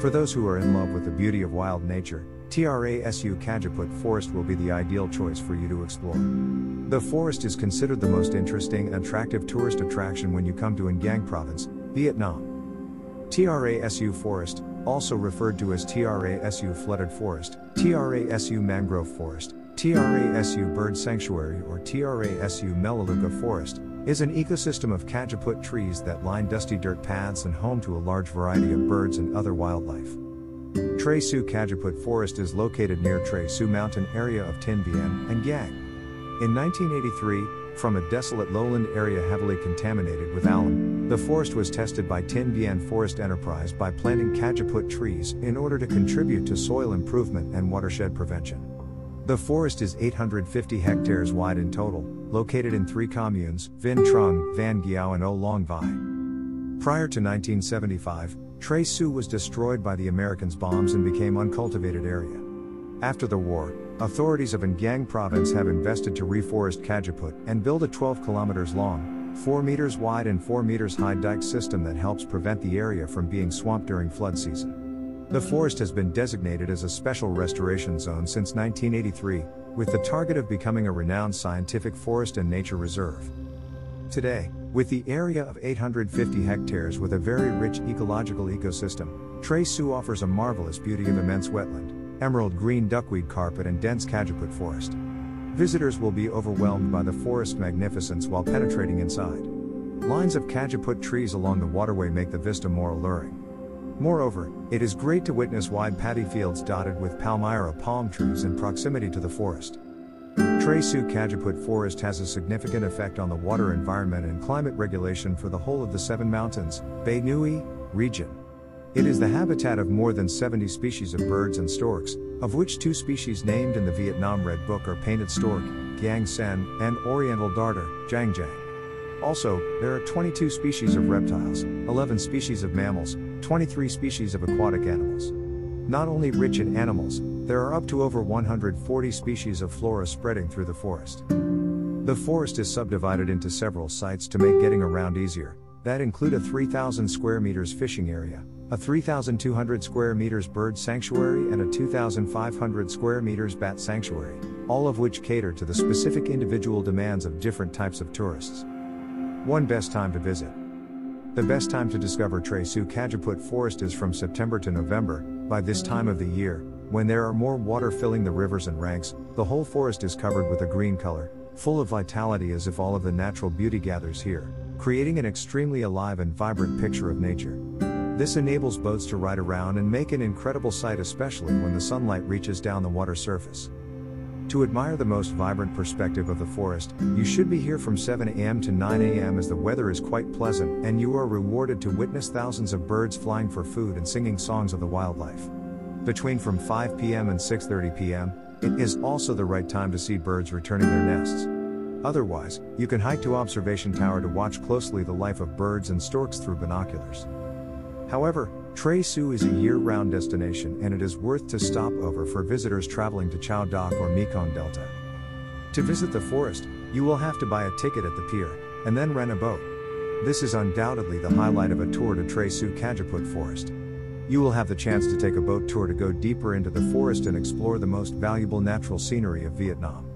For those who are in love with the beauty of wild nature, TRASU Cajuput Forest will be the ideal choice for you to explore. The forest is considered the most interesting and attractive tourist attraction when you come to Ngang Province, Vietnam. TRASU Forest, also referred to as TRASU Flooded Forest, TRASU Mangrove Forest, TRASU Bird Sanctuary, or TRASU Melaleuca Forest, is an ecosystem of Cajuput trees that line dusty dirt paths and home to a large variety of birds and other wildlife. Tre Su Cajuput Forest is located near Tre Su Mountain area of Tinh Bien An Giang. In 1983, from a desolate lowland area heavily contaminated with alum, the forest was tested by Tinh Bien Forest Enterprise by planting Cajuput trees in order to contribute to soil improvement and watershed prevention. The forest is 850 hectares wide in total, located in three communes Vin Trung, Van Giao, and O Long Vai. Prior to 1975, Tre Su was destroyed by the Americans' bombs and became uncultivated area. After the war, authorities of Ngang province have invested to reforest Cajuput and build a 12 kilometers long, 4 meters wide and 4 meters high dike system that helps prevent the area from being swamped during flood season. The forest has been designated as a special restoration zone since 1983, with the target of becoming a renowned scientific forest and nature reserve. Today, with the area of 850 hectares with a very rich ecological ecosystem, Tre Su offers a marvelous beauty of immense wetland, emerald green duckweed carpet and dense Cajuput forest. Visitors will be overwhelmed by the forest magnificence while penetrating inside. Lines of Cajuput trees along the waterway make the vista more alluring. Moreover, it is great to witness wide paddy fields dotted with palmyra palm trees in proximity to the forest. Tre Su Cajuput Forest has a significant effect on the water environment and climate regulation for the whole of the Seven Mountains, Bay Nui, region. It is the habitat of more than 70 species of birds and storks, of which two species named in the Vietnam Red Book are painted stork, Giang Sen, and oriental darter, Jang Jang. Also, there are 22 species of reptiles, 11 species of mammals, 23 species of aquatic animals. Not only rich in animals, there are up to over 140 species of flora spreading through the forest. The forest is subdivided into several sites to make getting around easier, that include a 3,000 square meters fishing area, a 3,200 square meters bird sanctuary, and a 2,500 square meters bat sanctuary, all of which cater to the specific individual demands of different types of tourists. One best time to visit. The best time to discover Tre Su Cajuput Forest is from September to November. By this time of the year, when there are more water filling the rivers and ranks, the whole forest is covered with a green color, full of vitality as if all of the natural beauty gathers here, creating an extremely alive and vibrant picture of nature. This enables boats to ride around and make an incredible sight, especially when the sunlight reaches down the water surface. To admire the most vibrant perspective of the forest, you should be here from 7 am to 9 am as the weather is quite pleasant and you are rewarded to witness thousands of birds flying for food and singing songs of the wildlife. Between from 5 pm and 6:30 pm, it is also the right time to see birds returning their nests. Otherwise, you can hike to observation tower to watch closely the life of birds and storks through binoculars. However, Tre Su is a year-round destination and it is worth to stop over for visitors traveling to Chau Doc or Mekong Delta. To visit the forest, you will have to buy a ticket at the pier, and then rent a boat. This is undoubtedly the highlight of a tour to Tre Su Cajuput Forest. You will have the chance to take a boat tour to go deeper into the forest and explore the most valuable natural scenery of Vietnam.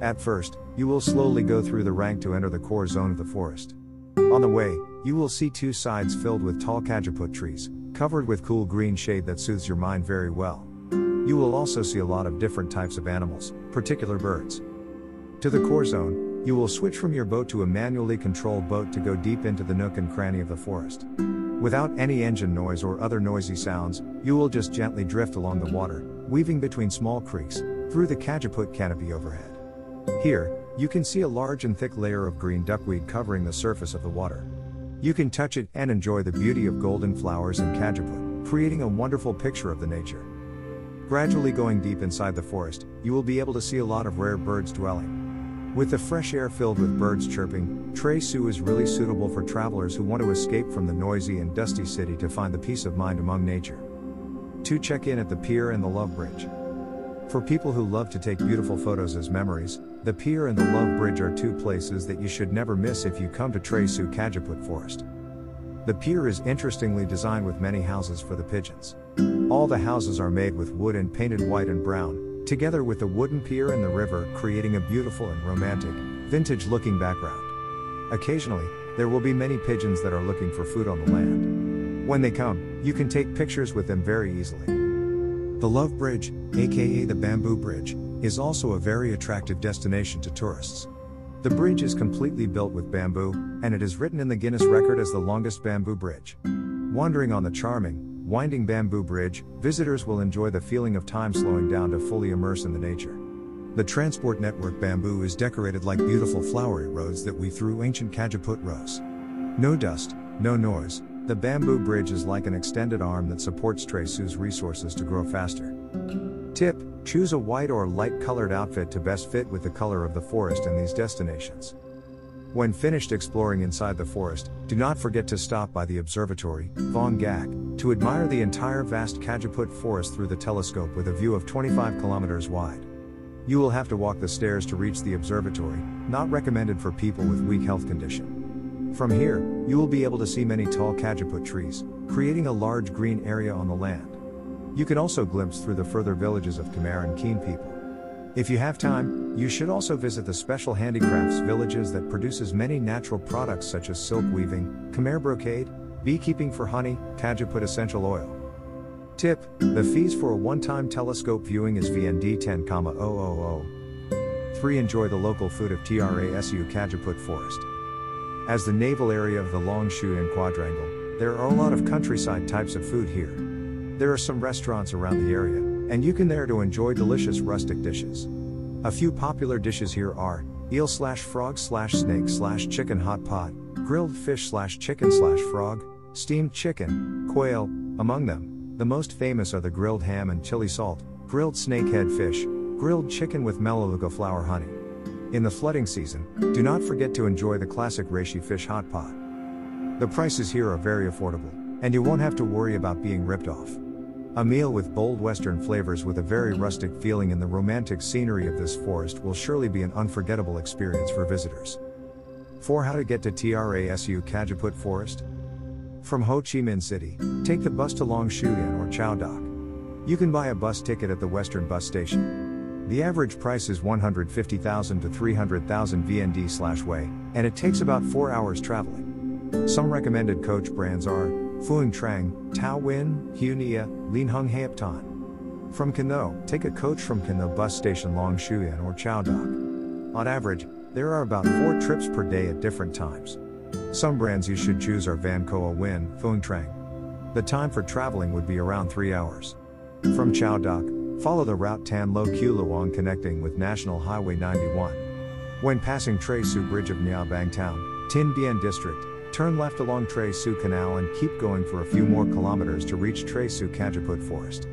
At first, you will slowly go through the rank to enter the core zone of the forest. On the way, you will see two sides filled with tall Cajuput trees, covered with cool green shade that soothes your mind very well. You will also see a lot of different types of animals, particular birds. To the core zone, you will switch from your boat to a manually controlled boat to go deep into the nook and cranny of the forest. Without any engine noise or other noisy sounds, you will just gently drift along the water, weaving between small creeks, through the Cajuput canopy overhead. Here, you can see a large and thick layer of green duckweed covering the surface of the water. You can touch it and enjoy the beauty of golden flowers and Cajuput, creating a wonderful picture of the nature. Gradually going deep inside the forest, you will be able to see a lot of rare birds dwelling. With the fresh air filled with birds chirping, Tre Su is really suitable for travelers who want to escape from the noisy and dusty city to find the peace of mind among nature. To check in at the pier and the Love Bridge. For people who love to take beautiful photos as memories, the pier and the Love Bridge are two places that you should never miss if you come to Tre Cajuput Forest. The pier is interestingly designed with many houses for the pigeons. All the houses are made with wood and painted white and brown, together with the wooden pier and the river, creating a beautiful and romantic, vintage looking background. Occasionally, there will be many pigeons that are looking for food on the land. When they come, you can take pictures with them very easily. The Love Bridge, aka the Bamboo Bridge, is also a very attractive destination to tourists. The bridge is completely built with bamboo, and it is written in the Guinness record as the longest bamboo bridge. Wandering on the charming, winding bamboo bridge, visitors will enjoy the feeling of time slowing down to fully immerse in the nature. The transport network bamboo is decorated like beautiful flowery roads that weave through ancient Cajuput rows. No dust, no noise, the bamboo bridge is like an extended arm that supports Tray Su's resources to grow faster. Tip Choose a white or light colored outfit to best fit with the color of the forest in these destinations. When finished exploring inside the forest, do not forget to stop by the observatory, Vong Gak, to admire the entire vast Cajuput forest through the telescope with a view of 25 kilometers wide. You will have to walk the stairs to reach the observatory, not recommended for people with weak health condition. From here, you will be able to see many tall Cajuput trees, creating a large green area on the land. You can also glimpse through the further villages of Khmer and Kinh people. If you have time, you should also visit the special handicrafts villages that produces many natural products such as silk weaving, Khmer brocade, beekeeping for honey, Cajuput essential oil. Tip, the fees for a one-time telescope viewing is VND 10,000. 3. Enjoy the local food of TRASU Cajuput Forest. As the naval area of the Long Shu Quadrangle, there are a lot of countryside types of food here. There are some restaurants around the area, and you can there to enjoy delicious rustic dishes. A few popular dishes here are eel slash frog slash snake slash chicken hot pot, grilled fish slash chicken slash frog, steamed chicken, quail, among them. The most famous are the grilled ham and chili salt, grilled snakehead fish, grilled chicken with melaleuca flower honey. In the flooding season, do not forget to enjoy the classic reishi fish hot pot. The prices here are very affordable, and you won't have to worry about being ripped off. A meal with bold Western flavors with a very rustic feeling in the romantic scenery of this forest will surely be an unforgettable experience for visitors. 4. How to get to TRASU Cajuput Forest? From Ho Chi Minh City, take the bus to Long Xuyen or Chau Doc. You can buy a bus ticket at the Western Bus Station. The average price is 150,000 to 300,000 VND slash way, and it takes about 4 hours traveling. Some recommended coach brands are Phuong Trang, Tao Win, Hunia, Lin Hung Heap Tan. From Can Tho, take a coach from Can Tho bus station Long Xuyen or Chau Doc. On average, there are about four trips per day at different times. Some brands you should choose are Van Koa Win, Phuong Trang. The time for traveling would be around 3 hours. From Chau Doc, follow the route Tan Lo Kieu Luong connecting with National Highway 91. When passing Tray Su Bridge of Nha Bang Town, Tinh Bien District, Turn left along Tray Su Canal and keep going for a few more kilometers to reach Tray Su Cajuput Forest.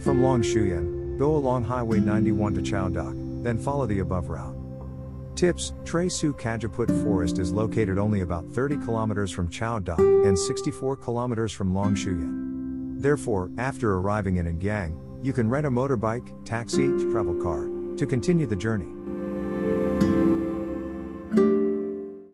From Long Xuyen, go along Highway 91 to Chau Doc, then follow the above route. Tips Tray Su Cajuput Forest is located only about 30 kilometers from Chau Doc and 64 kilometers from Long Xuyen. Therefore, after arriving in Ngang, you can rent a motorbike, taxi, travel car to continue the journey.